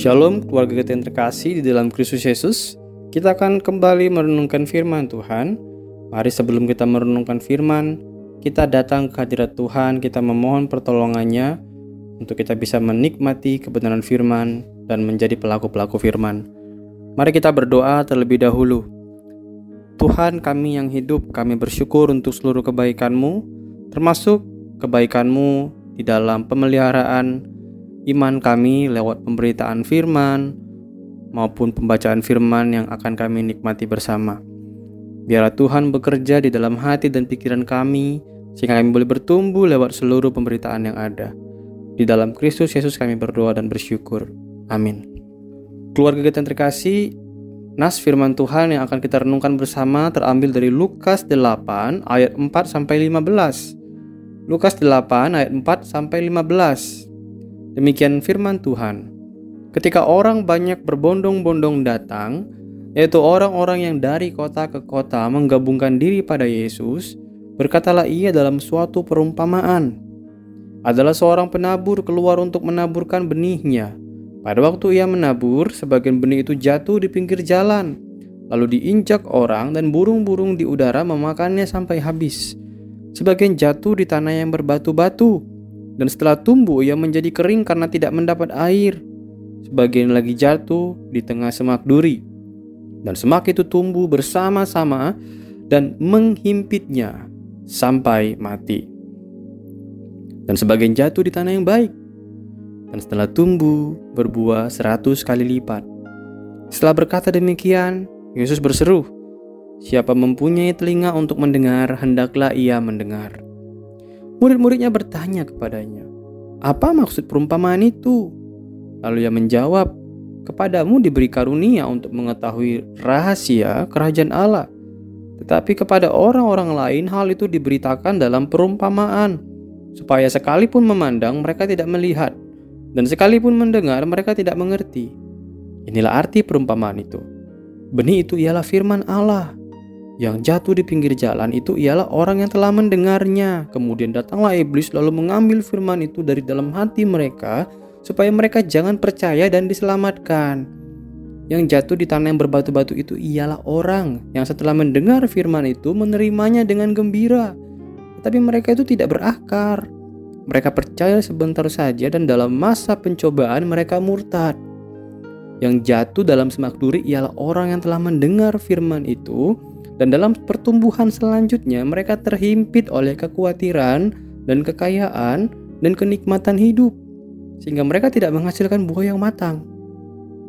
Shalom keluarga kita yang terkasih di dalam Kristus Yesus. Kita akan kembali merenungkan firman Tuhan. Mari sebelum kita merenungkan firman Kita datang ke hadirat Tuhan. Kita memohon pertolongannya Untuk kita bisa menikmati kebenaran firman Dan menjadi pelaku-pelaku firman. Mari kita berdoa terlebih dahulu. Tuhan kami yang hidup Kami bersyukur untuk seluruh kebaikan-Mu Termasuk kebaikan-Mu di dalam pemeliharaan iman kami lewat pemberitaan firman maupun pembacaan firman yang akan kami nikmati bersama. Biarlah Tuhan bekerja di dalam hati dan pikiran kami sehingga kami boleh bertumbuh lewat seluruh pemberitaan yang ada. Di dalam Kristus Yesus kami berdoa dan bersyukur. Amin. Keluarga kita yang terkasih, nas firman Tuhan yang akan kita renungkan bersama terambil dari Lukas 8 ayat 4 sampai 15. Lukas 8 ayat 4 sampai 15. Demikian firman Tuhan. Ketika orang banyak berbondong-bondong datang, yaitu orang-orang yang dari kota ke kota menggabungkan diri pada Yesus, berkatalah ia dalam suatu perumpamaan. Adalah seorang penabur keluar untuk menaburkan benihnya. Pada waktu ia menabur, sebagian benih itu jatuh di pinggir jalan, lalu diinjak orang dan burung-burung di udara memakannya sampai habis. Sebagian jatuh di tanah yang berbatu-batu, dan setelah tumbuh ia menjadi kering karena tidak mendapat air. Sebagian lagi jatuh di tengah semak duri, dan semak itu tumbuh bersama-sama dan menghimpitnya sampai mati. Dan sebagian jatuh di tanah yang baik, dan setelah tumbuh berbuah seratus kali lipat. Setelah berkata demikian, Yesus berseru, Siapa mempunyai telinga untuk mendengar, hendaklah ia mendengar. Murid-muridnya bertanya kepadanya, "Apa maksud perumpamaan itu?" Lalu ia menjawab, "Kepadamu diberi karunia untuk mengetahui rahasia kerajaan Allah, tetapi kepada orang-orang lain hal itu diberitakan dalam perumpamaan, supaya sekalipun memandang mereka tidak melihat, dan sekalipun mendengar mereka tidak mengerti." Inilah arti perumpamaan itu. Benih itu ialah firman Allah yang jatuh di pinggir jalan itu ialah orang yang telah mendengarnya. Kemudian datanglah iblis lalu mengambil firman itu dari dalam hati mereka supaya mereka jangan percaya dan diselamatkan. Yang jatuh di tanah yang berbatu-batu itu ialah orang yang setelah mendengar firman itu menerimanya dengan gembira. Tetapi mereka itu tidak berakar. Mereka percaya sebentar saja dan dalam masa pencobaan mereka murtad. Yang jatuh dalam semak duri ialah orang yang telah mendengar firman itu dan dalam pertumbuhan selanjutnya mereka terhimpit oleh kekhawatiran dan kekayaan dan kenikmatan hidup sehingga mereka tidak menghasilkan buah yang matang.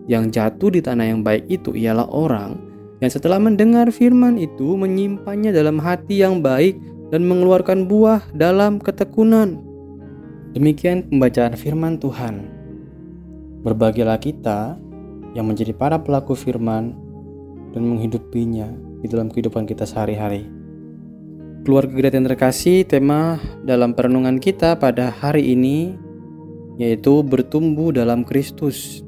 Yang jatuh di tanah yang baik itu ialah orang yang setelah mendengar firman itu menyimpannya dalam hati yang baik dan mengeluarkan buah dalam ketekunan. Demikian pembacaan firman Tuhan. Berbahagialah kita yang menjadi para pelaku firman dan menghidupinya di dalam kehidupan kita sehari-hari. Keluarga gereja yang terkasih, tema dalam perenungan kita pada hari ini yaitu bertumbuh dalam Kristus.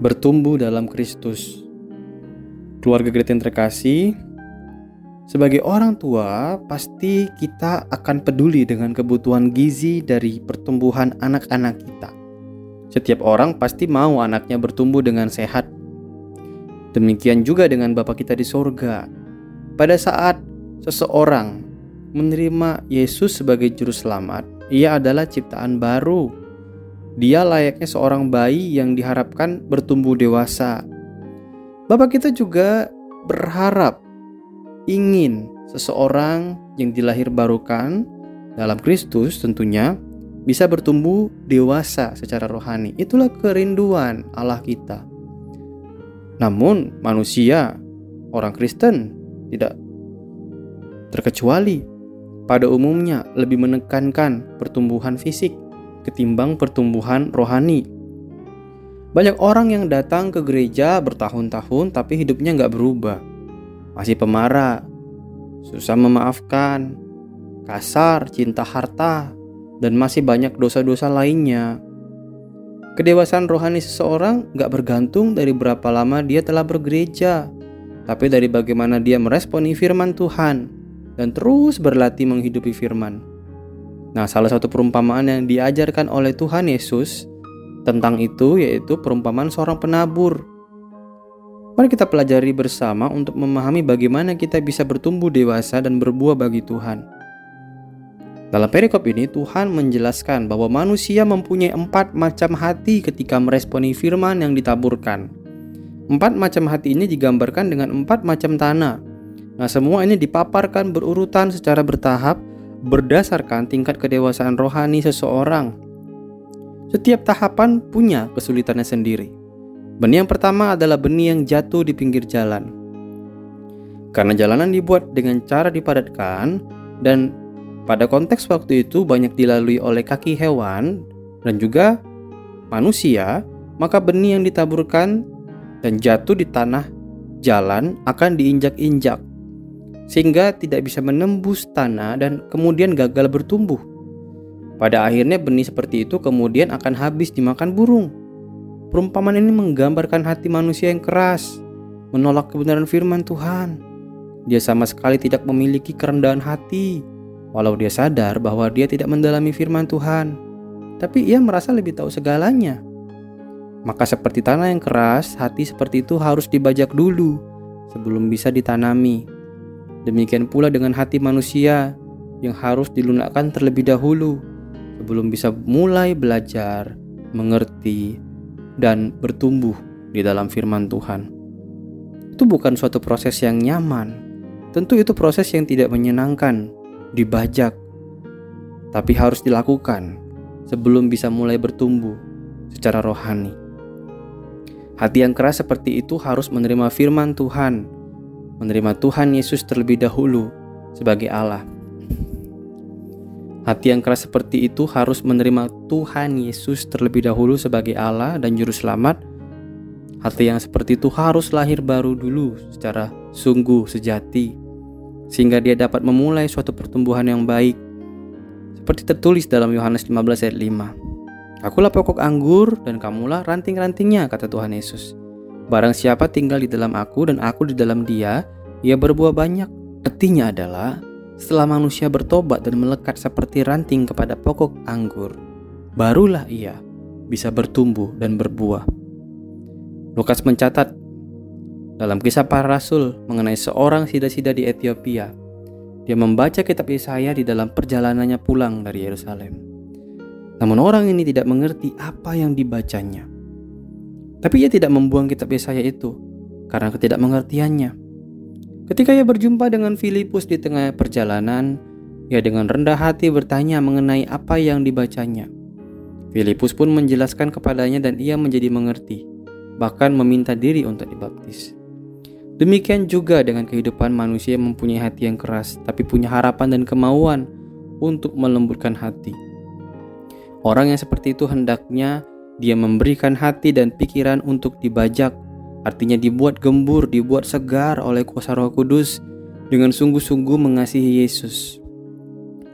Bertumbuh dalam Kristus. Keluarga gereja yang terkasih, sebagai orang tua, pasti kita akan peduli dengan kebutuhan gizi dari pertumbuhan anak-anak kita. Setiap orang pasti mau anaknya bertumbuh dengan sehat Demikian juga dengan Bapa kita di sorga. Pada saat seseorang menerima Yesus sebagai juru selamat, ia adalah ciptaan baru. Dia layaknya seorang bayi yang diharapkan bertumbuh dewasa. Bapak kita juga berharap ingin seseorang yang dilahir barukan dalam Kristus tentunya bisa bertumbuh dewasa secara rohani. Itulah kerinduan Allah kita. Namun, manusia, orang Kristen, tidak terkecuali pada umumnya lebih menekankan pertumbuhan fisik ketimbang pertumbuhan rohani. Banyak orang yang datang ke gereja bertahun-tahun tapi hidupnya nggak berubah. Masih pemarah, susah memaafkan, kasar, cinta harta, dan masih banyak dosa-dosa lainnya. Kedewasaan rohani seseorang gak bergantung dari berapa lama dia telah bergereja, tapi dari bagaimana dia meresponi firman Tuhan dan terus berlatih menghidupi firman. Nah, salah satu perumpamaan yang diajarkan oleh Tuhan Yesus tentang itu yaitu perumpamaan seorang penabur. Mari kita pelajari bersama untuk memahami bagaimana kita bisa bertumbuh dewasa dan berbuah bagi Tuhan. Dalam perikop ini, Tuhan menjelaskan bahwa manusia mempunyai empat macam hati ketika meresponi firman yang ditaburkan. Empat macam hati ini digambarkan dengan empat macam tanah. Nah, semua ini dipaparkan berurutan secara bertahap berdasarkan tingkat kedewasaan rohani seseorang. Setiap tahapan punya kesulitannya sendiri. Benih yang pertama adalah benih yang jatuh di pinggir jalan. Karena jalanan dibuat dengan cara dipadatkan dan pada konteks waktu itu banyak dilalui oleh kaki hewan dan juga manusia, maka benih yang ditaburkan dan jatuh di tanah jalan akan diinjak-injak sehingga tidak bisa menembus tanah dan kemudian gagal bertumbuh. Pada akhirnya benih seperti itu kemudian akan habis dimakan burung. Perumpamaan ini menggambarkan hati manusia yang keras, menolak kebenaran firman Tuhan. Dia sama sekali tidak memiliki kerendahan hati, walau dia sadar bahwa dia tidak mendalami firman Tuhan. Tapi ia merasa lebih tahu segalanya. Maka seperti tanah yang keras, hati seperti itu harus dibajak dulu sebelum bisa ditanami. Demikian pula dengan hati manusia yang harus dilunakkan terlebih dahulu sebelum bisa mulai belajar, mengerti, dan bertumbuh di dalam firman Tuhan. Itu bukan suatu proses yang nyaman. Tentu itu proses yang tidak menyenangkan, dibajak, tapi harus dilakukan sebelum bisa mulai bertumbuh secara rohani. Hati yang keras seperti itu harus menerima firman Tuhan, menerima Tuhan Yesus terlebih dahulu sebagai Allah Hati yang keras seperti itu harus menerima Tuhan Yesus terlebih dahulu sebagai Allah dan Juru Selamat. Hati yang seperti itu harus lahir baru dulu secara sungguh sejati, sehingga dia dapat memulai suatu pertumbuhan yang baik. Seperti tertulis dalam Yohanes 15 ayat 5. Akulah pokok anggur dan kamulah ranting-rantingnya, kata Tuhan Yesus. Barang siapa tinggal di dalam aku dan aku di dalam dia, ia berbuah banyak. Artinya adalah setelah manusia bertobat dan melekat seperti ranting kepada pokok anggur, barulah ia bisa bertumbuh dan berbuah. Lukas mencatat dalam kisah para rasul mengenai seorang sida-sida di Ethiopia. Dia membaca kitab Yesaya di dalam perjalanannya pulang dari Yerusalem. Namun orang ini tidak mengerti apa yang dibacanya. Tapi ia tidak membuang kitab Yesaya itu karena ketidakmengertiannya. Ketika ia berjumpa dengan Filipus di tengah perjalanan, ia dengan rendah hati bertanya mengenai apa yang dibacanya. Filipus pun menjelaskan kepadanya dan ia menjadi mengerti, bahkan meminta diri untuk dibaptis. Demikian juga dengan kehidupan manusia yang mempunyai hati yang keras, tapi punya harapan dan kemauan untuk melembutkan hati. Orang yang seperti itu hendaknya dia memberikan hati dan pikiran untuk dibajak Artinya dibuat gembur, dibuat segar oleh kuasa Roh Kudus dengan sungguh-sungguh mengasihi Yesus.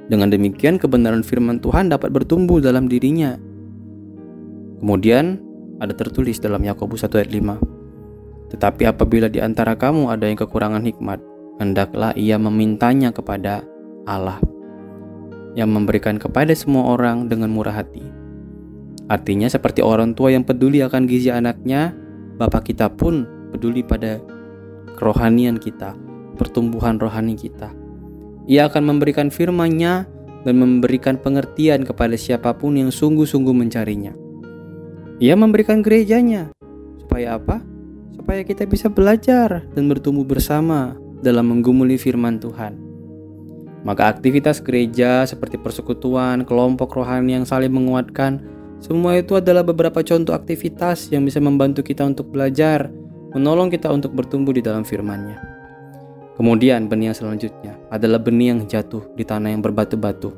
Dengan demikian kebenaran firman Tuhan dapat bertumbuh dalam dirinya. Kemudian ada tertulis dalam Yakobus 1 ayat 5. Tetapi apabila di antara kamu ada yang kekurangan hikmat, hendaklah ia memintanya kepada Allah yang memberikan kepada semua orang dengan murah hati. Artinya seperti orang tua yang peduli akan gizi anaknya, Bapak kita pun peduli pada kerohanian kita, pertumbuhan rohani kita. Ia akan memberikan firman-Nya dan memberikan pengertian kepada siapa pun yang sungguh-sungguh mencarinya. Ia memberikan gerejanya. Supaya apa? Supaya kita bisa belajar dan bertumbuh bersama dalam menggumuli firman Tuhan. Maka aktivitas gereja seperti persekutuan, kelompok rohani yang saling menguatkan, semua itu adalah beberapa contoh aktivitas yang bisa membantu kita untuk belajar, menolong kita untuk bertumbuh di dalam firman-Nya. Kemudian benih yang selanjutnya adalah benih yang jatuh di tanah yang berbatu-batu.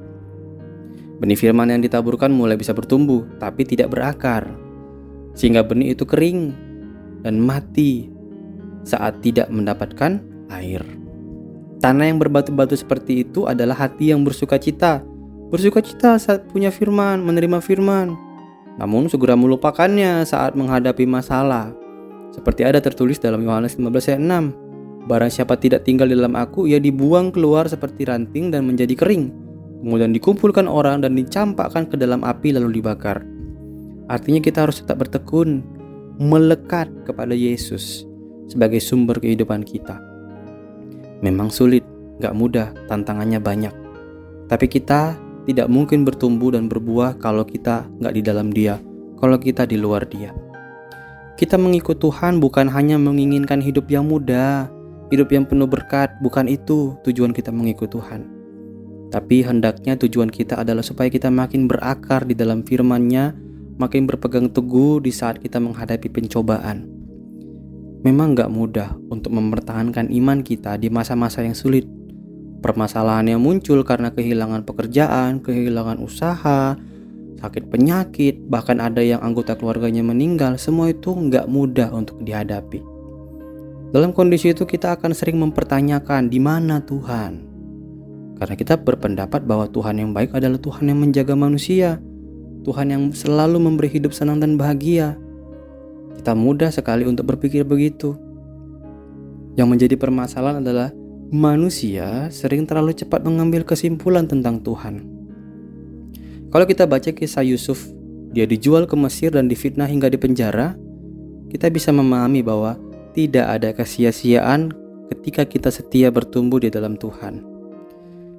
Benih firman yang ditaburkan mulai bisa bertumbuh, tapi tidak berakar. Sehingga benih itu kering dan mati saat tidak mendapatkan air. Tanah yang berbatu-batu seperti itu adalah hati yang bersuka cita. Bersuka cita saat punya firman, menerima firman, namun segera melupakannya saat menghadapi masalah. Seperti ada tertulis dalam Yohanes 15 ayat 6. Barang siapa tidak tinggal di dalam aku, ia dibuang keluar seperti ranting dan menjadi kering. Kemudian dikumpulkan orang dan dicampakkan ke dalam api lalu dibakar. Artinya kita harus tetap bertekun, melekat kepada Yesus sebagai sumber kehidupan kita. Memang sulit, gak mudah, tantangannya banyak. Tapi kita tidak mungkin bertumbuh dan berbuah kalau kita gak di dalam dia, kalau kita di luar dia. Kita mengikut Tuhan bukan hanya menginginkan hidup yang mudah, hidup yang penuh berkat, bukan itu tujuan kita mengikut Tuhan. Tapi hendaknya tujuan kita adalah supaya kita makin berakar di dalam firman-Nya, makin berpegang teguh di saat kita menghadapi pencobaan. Memang gak mudah untuk mempertahankan iman kita di masa-masa yang sulit. Permasalahan yang muncul karena kehilangan pekerjaan, kehilangan usaha, sakit penyakit, bahkan ada yang anggota keluarganya meninggal, semua itu nggak mudah untuk dihadapi. Dalam kondisi itu kita akan sering mempertanyakan di mana Tuhan. Karena kita berpendapat bahwa Tuhan yang baik adalah Tuhan yang menjaga manusia, Tuhan yang selalu memberi hidup senang dan bahagia, kita mudah sekali untuk berpikir begitu. Yang menjadi permasalahan adalah manusia sering terlalu cepat mengambil kesimpulan tentang Tuhan. Kalau kita baca kisah Yusuf, dia dijual ke Mesir dan difitnah hingga dipenjara, kita bisa memahami bahwa tidak ada kesia-siaan ketika kita setia bertumbuh di dalam Tuhan.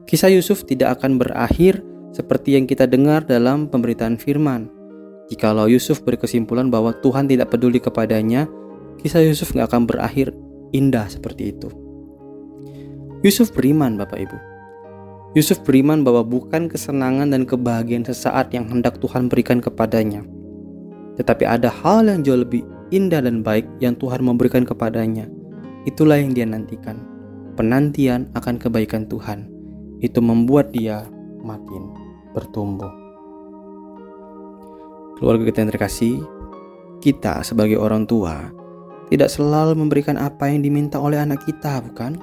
Kisah Yusuf tidak akan berakhir seperti yang kita dengar dalam pemberitaan firman. Jikalau Yusuf berkesimpulan bahwa Tuhan tidak peduli kepadanya, kisah Yusuf nggak akan berakhir indah seperti itu. Yusuf beriman, Bapak Ibu. Yusuf beriman bahwa bukan kesenangan dan kebahagiaan sesaat yang hendak Tuhan berikan kepadanya, tetapi ada hal yang jauh lebih indah dan baik yang Tuhan memberikan kepadanya. Itulah yang dia nantikan. Penantian akan kebaikan Tuhan. Itu membuat dia makin bertumbuh. Keluarga kita yang terkasih, kita sebagai orang tua tidak selalu memberikan apa yang diminta oleh anak kita, bukan?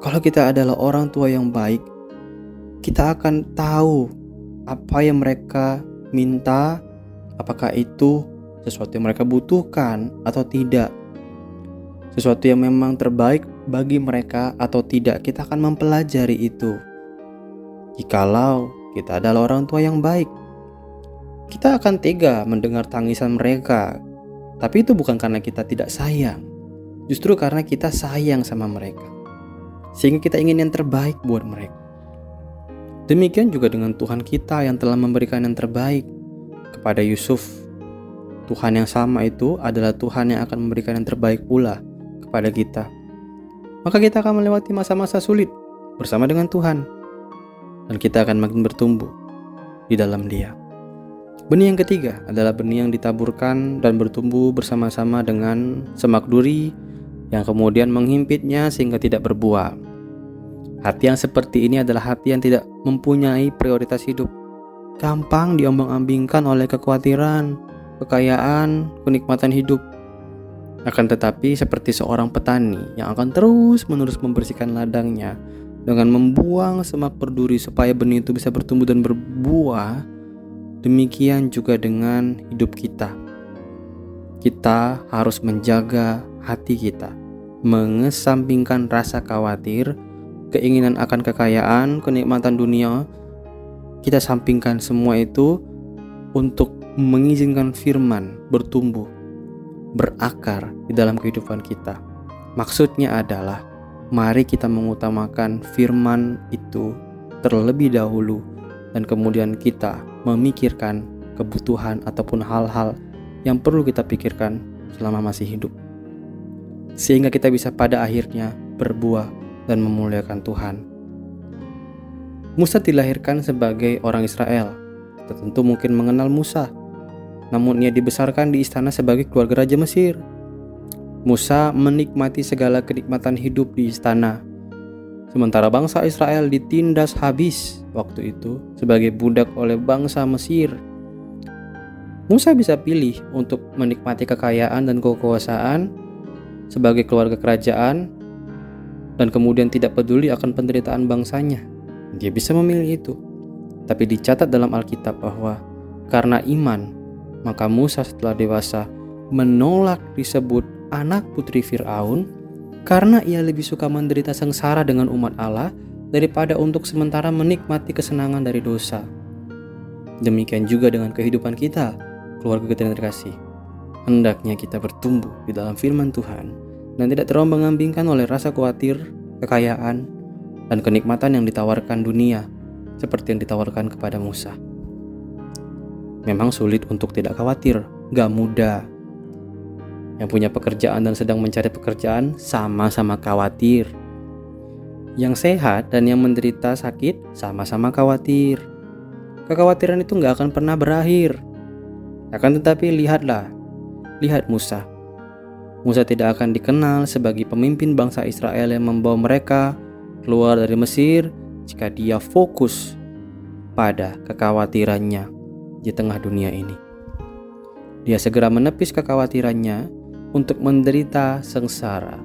Kalau kita adalah orang tua yang baik, kita akan tahu apa yang mereka minta, apakah itu sesuatu yang mereka butuhkan atau tidak. Sesuatu yang memang terbaik bagi mereka atau tidak, kita akan mempelajari itu. Jikalau kita adalah orang tua yang baik, kita akan tega mendengar tangisan mereka. Tapi itu bukan karena kita tidak sayang, justru karena kita sayang sama mereka, sehingga kita ingin yang terbaik buat mereka. Demikian juga dengan Tuhan kita yang telah memberikan yang terbaik kepada Yusuf. Tuhan yang sama itu adalah Tuhan yang akan memberikan yang terbaik pula kepada kita. Maka kita akan melewati masa-masa sulit bersama dengan Tuhan, dan kita akan makin bertumbuh di dalam Dia. Benih yang ketiga adalah benih yang ditaburkan dan bertumbuh bersama-sama dengan semak duri yang kemudian menghimpitnya sehingga tidak berbuah. Hati yang seperti ini adalah hati yang tidak mempunyai prioritas hidup. Gampang diombang-ambingkan oleh kekhawatiran, kekayaan, kenikmatan hidup. Akan tetapi seperti seorang petani yang akan terus-menerus membersihkan ladangnya dengan membuang semak berduri supaya benih itu bisa bertumbuh dan berbuah, Demikian juga dengan hidup kita. Kita harus menjaga hati kita, mengesampingkan rasa khawatir, keinginan akan kekayaan, kenikmatan dunia. Kita sampingkan semua itu untuk mengizinkan firman bertumbuh, berakar di dalam kehidupan kita. Maksudnya adalah mari kita mengutamakan firman itu terlebih dahulu dan kemudian kita memikirkan kebutuhan ataupun hal-hal yang perlu kita pikirkan selama masih hidup. Sehingga kita bisa pada akhirnya berbuah dan memuliakan Tuhan. Musa dilahirkan sebagai orang Israel. Tentu mungkin mengenal Musa, namun ia dibesarkan di istana sebagai keluarga Raja Mesir. Musa menikmati segala kenikmatan hidup di istana Sementara bangsa Israel ditindas habis waktu itu sebagai budak oleh bangsa Mesir. Musa bisa pilih untuk menikmati kekayaan dan kekuasaan sebagai keluarga kerajaan dan kemudian tidak peduli akan penderitaan bangsanya. Dia bisa memilih itu. Tapi dicatat dalam Alkitab bahwa karena iman, maka Musa setelah dewasa menolak disebut anak putri Firaun karena ia lebih suka menderita sengsara dengan umat Allah daripada untuk sementara menikmati kesenangan dari dosa. Demikian juga dengan kehidupan kita, keluarga kita yang terkasih. Hendaknya kita bertumbuh di dalam firman Tuhan dan tidak terombang-ambingkan oleh rasa khawatir, kekayaan, dan kenikmatan yang ditawarkan dunia seperti yang ditawarkan kepada Musa. Memang sulit untuk tidak khawatir, gak mudah. Yang punya pekerjaan dan sedang mencari pekerjaan sama-sama khawatir. Yang sehat dan yang menderita sakit sama-sama khawatir. Kekhawatiran itu gak akan pernah berakhir. Akan tetapi lihatlah, lihat Musa. Musa tidak akan dikenal sebagai pemimpin bangsa Israel yang membawa mereka keluar dari Mesir jika dia fokus pada kekhawatirannya di tengah dunia ini. Dia segera menepis kekhawatirannya untuk menderita sengsara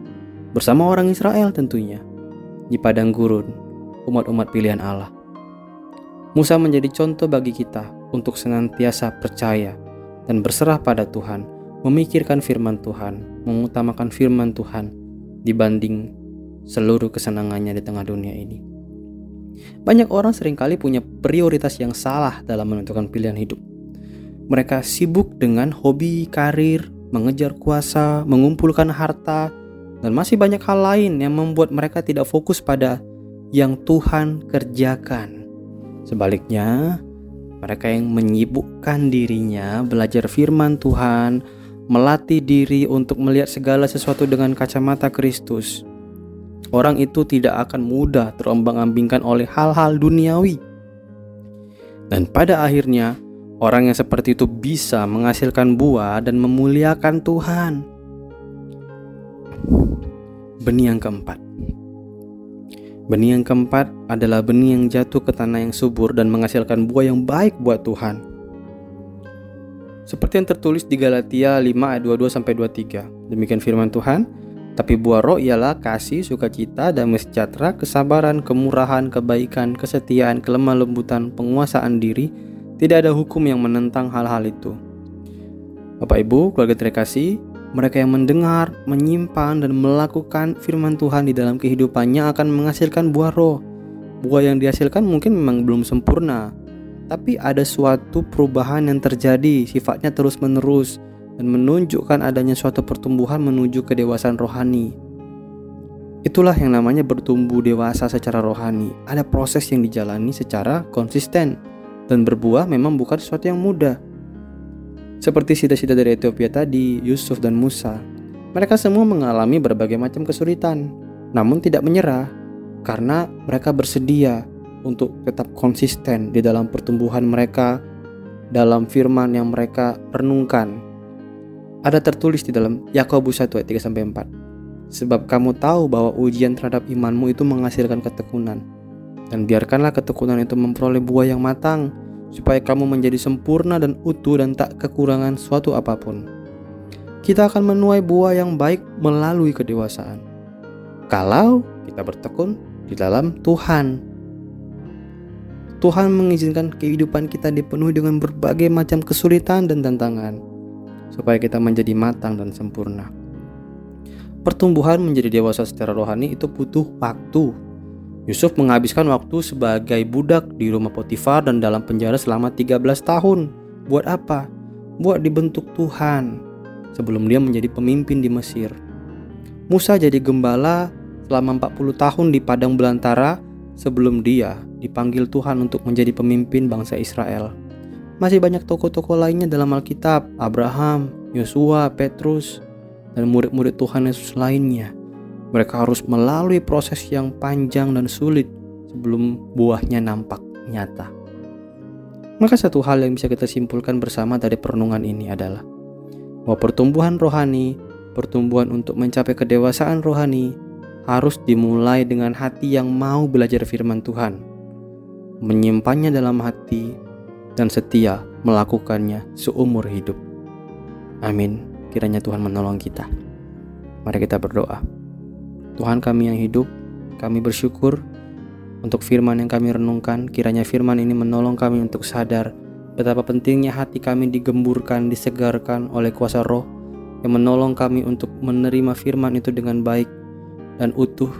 bersama orang Israel tentunya di padang gurun, umat-umat pilihan Allah. Musa menjadi contoh bagi kita untuk senantiasa percaya dan berserah pada Tuhan, memikirkan firman Tuhan, mengutamakan firman Tuhan dibanding seluruh kesenangannya di tengah dunia ini. Banyak orang sering kali punya prioritas yang salah dalam menentukan pilihan hidup. Mereka sibuk dengan hobi, karir, mengejar kuasa, mengumpulkan harta, dan masih banyak hal lain yang membuat mereka tidak fokus pada yang Tuhan kerjakan. Sebaliknya, mereka yang menyibukkan dirinya belajar firman Tuhan, melatih diri untuk melihat segala sesuatu dengan kacamata Kristus, orang itu tidak akan mudah terombang-ambingkan oleh hal-hal duniawi. Dan pada akhirnya, orang yang seperti itu bisa menghasilkan buah dan memuliakan Tuhan. Benih yang keempat. Benih yang keempat adalah benih yang jatuh ke tanah yang subur dan menghasilkan buah yang baik buat Tuhan. Seperti yang tertulis di Galatia 5 ayat 22 sampai 23. Demikian firman Tuhan, tapi buah roh ialah kasih, sukacita, damai sejahtera, kesabaran, kemurahan, kebaikan, kesetiaan, kelemah lembutan, penguasaan diri. Tidak ada hukum yang menentang hal-hal itu. Bapak Ibu, keluarga terkasih, mereka yang mendengar, menyimpan, dan melakukan firman Tuhan di dalam kehidupannya akan menghasilkan buah roh. Buah yang dihasilkan mungkin memang belum sempurna, tapi ada suatu perubahan yang terjadi, sifatnya terus-menerus dan menunjukkan adanya suatu pertumbuhan menuju kedewasaan rohani. Itulah yang namanya bertumbuh dewasa secara rohani. Ada proses yang dijalani secara konsisten dan berbuah memang bukan sesuatu yang mudah. Seperti sida-sida dari Ethiopia tadi, Yusuf dan Musa. Mereka semua mengalami berbagai macam kesulitan, namun tidak menyerah karena mereka bersedia untuk tetap konsisten di dalam pertumbuhan mereka dalam firman yang mereka renungkan ada tertulis di dalam Yakobus 1 ayat 3 sampai 4. Sebab kamu tahu bahwa ujian terhadap imanmu itu menghasilkan ketekunan. Dan biarkanlah ketekunan itu memperoleh buah yang matang, supaya kamu menjadi sempurna dan utuh dan tak kekurangan suatu apa pun. Kita akan menuai buah yang baik melalui kedewasaan. Kalau kita bertekun di dalam Tuhan. Tuhan mengizinkan kehidupan kita dipenuhi dengan berbagai macam kesulitan dan tantangan supaya kita menjadi matang dan sempurna. Pertumbuhan menjadi dewasa secara rohani itu butuh waktu. Yusuf menghabiskan waktu sebagai budak di rumah Potifar dan dalam penjara selama 13 tahun. Buat apa? Buat dibentuk Tuhan sebelum dia menjadi pemimpin di Mesir. Musa jadi gembala selama 40 tahun di padang belantara sebelum dia dipanggil Tuhan untuk menjadi pemimpin bangsa Israel. Masih banyak tokoh-tokoh lainnya dalam Alkitab, Abraham, Yosua, Petrus, dan murid-murid Tuhan Yesus lainnya. Mereka harus melalui proses yang panjang dan sulit sebelum buahnya nampak nyata. Maka satu hal yang bisa kita simpulkan bersama dari perenungan ini adalah bahwa pertumbuhan rohani, pertumbuhan untuk mencapai kedewasaan rohani harus dimulai dengan hati yang mau belajar firman Tuhan, menyimpannya dalam hati dan setia melakukannya seumur hidup. Amin. Kiranya Tuhan menolong kita. Mari kita berdoa. Tuhan kami yang hidup, kami bersyukur untuk firman yang kami renungkan. Kiranya firman ini menolong kami untuk sadar betapa pentingnya hati kami digemburkan, disegarkan oleh kuasa roh yang menolong kami untuk menerima firman itu dengan baik dan utuh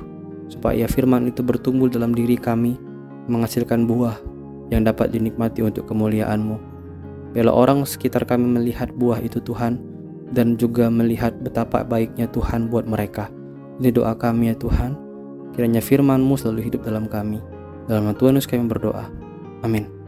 supaya firman itu bertumbuh dalam diri kami menghasilkan buah yang dapat dinikmati untuk kemuliaan-Mu. Bila orang sekitar kami melihat buah itu Tuhan, dan juga melihat betapa baiknya Tuhan buat mereka. Ini doa kami ya Tuhan, kiranya firman-Mu selalu hidup dalam kami. Dalam Tuhan Yesus kami berdoa. Amin.